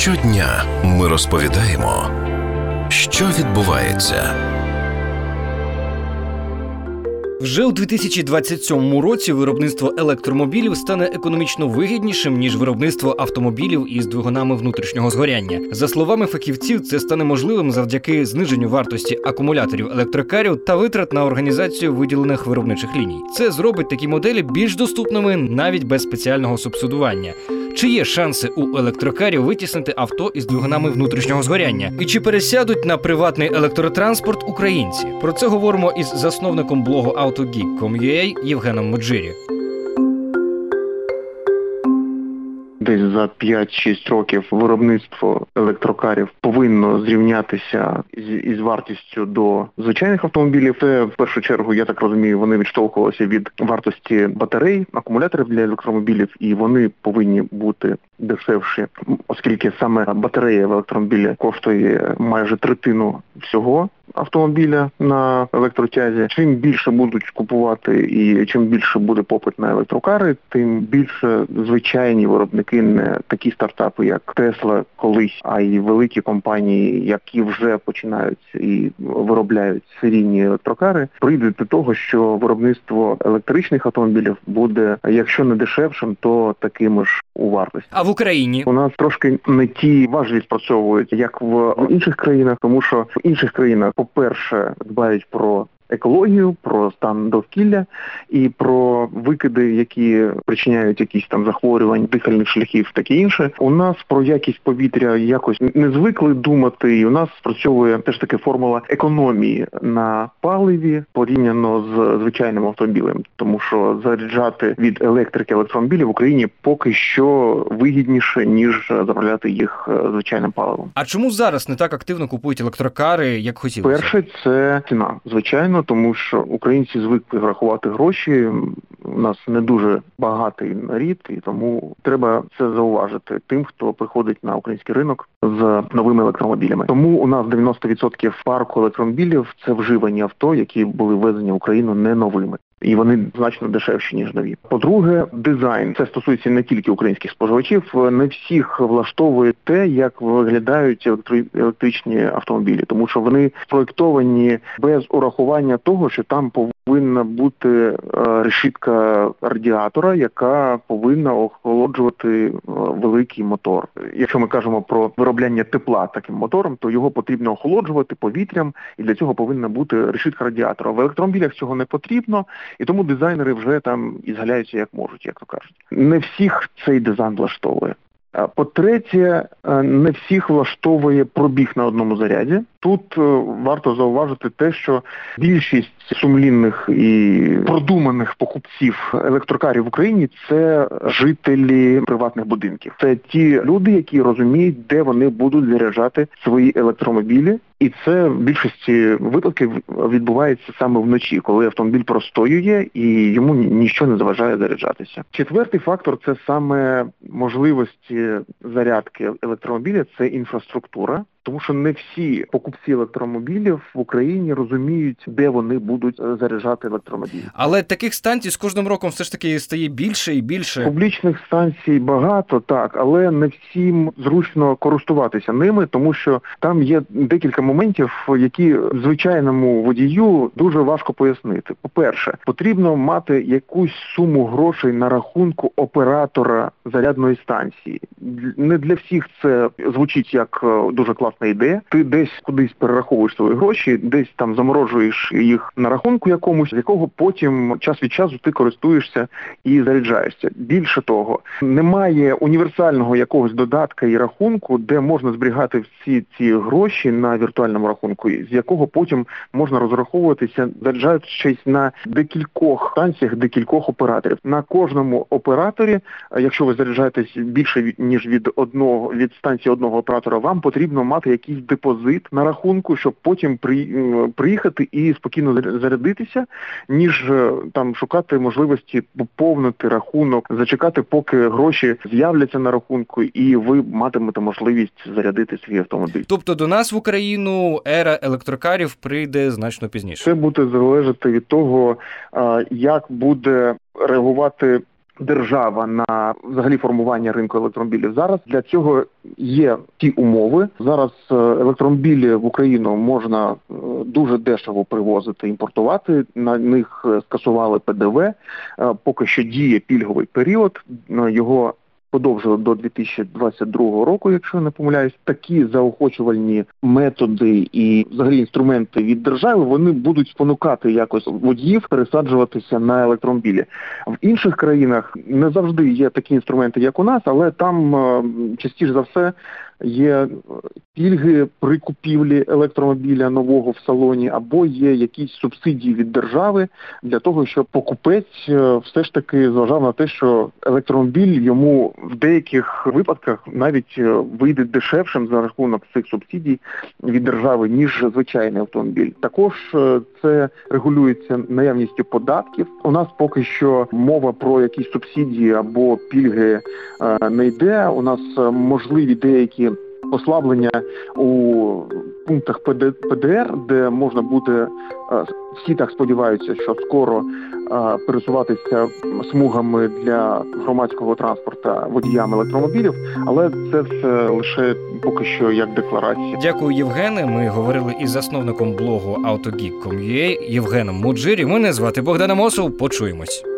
Щодня ми розповідаємо, що відбувається. Вже у 2027 році виробництво електромобілів стане економічно вигіднішим ніж виробництво автомобілів із двигунами внутрішнього згоряння. За словами фахівців, це стане можливим завдяки зниженню вартості акумуляторів електрокарів та витрат на організацію виділених виробничих ліній. Це зробить такі моделі більш доступними навіть без спеціального субсидування. Чи є шанси у електрокарів витіснити авто із двигунами внутрішнього згоряння? І чи пересядуть на приватний електротранспорт українці? Про це говоримо із засновником блогу AutoGeek.com.ua Євгеном Моджирі. Десь за 5-6 років виробництво електрокарів повинно зрівнятися із, вартістю до звичайних автомобілів. Це в першу чергу, я так розумію, вони відштовхувалися від вартості батарей, акумуляторів для електромобілів, і вони повинні бути дешевші, оскільки саме батарея в електромобілі коштує майже третину всього автомобіля на електротязі. Чим більше будуть купувати і чим більше буде попит на електрокари, тим більше звичайні виробники, не такі стартапи, як Тесла колись, а й великі компанії, які вже починають і виробляють серійні електрокари, прийдуть до того, що виробництво електричних автомобілів буде, якщо не дешевшим, то таким ж у вартості. А в Україні у нас трошки не ті важелі спрацьовують, як в інших країнах, тому що в інших країнах, по-перше, дбають про екологію, про стан довкілля і про викиди, які причиняють якісь там захворювань дихальних шляхів, таке інше. У нас про якість повітря якось не звикли думати, і у нас спрацьовує теж таки формула економії на паливі порівняно з звичайним автомобілем, тому що заряджати від електрики електромобілів в Україні поки що вигідніше ніж заправляти їх е, звичайним паливом. А чому зараз не так активно купують електрокари, як хотілося? Перше, це ціна, звичайно тому що українці звикли рахувати гроші. У нас не дуже багатий нарід, і тому треба це зауважити тим, хто приходить на український ринок з новими електромобілями. Тому у нас 90% парку електромобілів це вживані авто, які були ввезені в Україну не новими і вони значно дешевші ніж нові. По-друге, дизайн це стосується не тільки українських споживачів, не всіх влаштовує те, як виглядають електричні автомобілі, тому що вони спроектовані без урахування того, що там повинна бути е, решітка радіатора, яка повинна охолоджувати е, великий мотор. Якщо ми кажемо про виробляння тепла таким мотором, то його потрібно охолоджувати повітрям, і для цього повинна бути решітка радіатора. В електромобілях цього не потрібно. І тому дизайнери вже там ізгаляються як можуть, як то кажуть. Не всіх цей дизайн влаштовує. По-третє, е, не всіх влаштовує пробіг на одному заряді. Тут е, варто зауважити те, що більшість сумлінних і продуманих покупців електрокарів в Україні це жителі приватних будинків. Це ті люди, які розуміють, де вони будуть заряджати свої електромобілі, і це в більшості випадків відбувається саме вночі, коли автомобіль простоює і йому нічого не заважає заряджатися. Четвертий фактор це саме можливості зарядки електромобіля, це інфраструктура. Тому що не всі покупці електромобілів в Україні розуміють, де вони будуть е, заряджати електромобілі. Але таких станцій з кожним роком все ж таки стає більше і більше. Публічних станцій багато, так, але не всім зручно користуватися ними, тому що там є декілька моментів, які звичайному водію дуже важко пояснити. По-перше, потрібно мати якусь суму грошей на рахунку оператора зарядної станції. Не для всіх це звучить як е, дуже класно класна ідея. Ти десь кудись перераховуєш свої гроші, десь там заморожуєш їх на рахунку якомусь, з якого потім час від часу ти користуєшся і заряджаєшся. Більше того, немає універсального якогось додатка і рахунку, де можна зберігати всі ці гроші на віртуальному рахунку, з якого потім можна розраховуватися, заряджаючись на декількох станціях, декількох операторів. На кожному операторі, якщо ви заряджаєтесь більше ніж від одного від станції одного оператора, вам потрібно мати мати якийсь депозит на рахунку, щоб потім при, приїхати і спокійно зарядитися, ніж е, там шукати можливості поповнити рахунок, зачекати, поки гроші з'являться на рахунку, і ви матимете можливість зарядити свій автомобіль. Тобто до нас в Україну ера електрокарів прийде значно пізніше. Це буде залежати від того, як буде реагувати держава на взагалі формування ринку електромобілів. Зараз для цього є ті умови. Зараз е, електромобілі в Україну можна е, дуже дешево привозити, імпортувати. На них е, скасували ПДВ. Поки що діє пільговий період. Його подовжили до 2022 року, якщо я не помиляюсь. Такі заохочувальні методи і взагалі інструменти від держави вони будуть спонукати якось водіїв пересаджуватися на електромобілі. В інших країнах не завжди є такі інструменти, як у нас, але там е, частіше за все є е, пільги при купівлі електромобіля нового в салоні, або є якісь субсидії від держави для того, щоб покупець е, все ж таки зважав на те, що електромобіль йому в деяких випадках навіть е, вийде дешевшим за рахунок цих субсидій від держави, ніж звичайний автомобіль. Також це регулюється наявністю податків. У нас поки що мова про якісь субсидії або пільги не йде. У нас можливі деякі послаблення у пунктах ПД, ПДР, де можна буде е, всі так сподіваються, що скоро е, пересуватися смугами для громадського транспорту водіям електромобілів, але це все лише поки що як декларація. Дякую, Євгене. Ми говорили із засновником блогу autogeek.com.ua Євгеном Муджирі. Мене звати Богдана Мосов. Почуємось.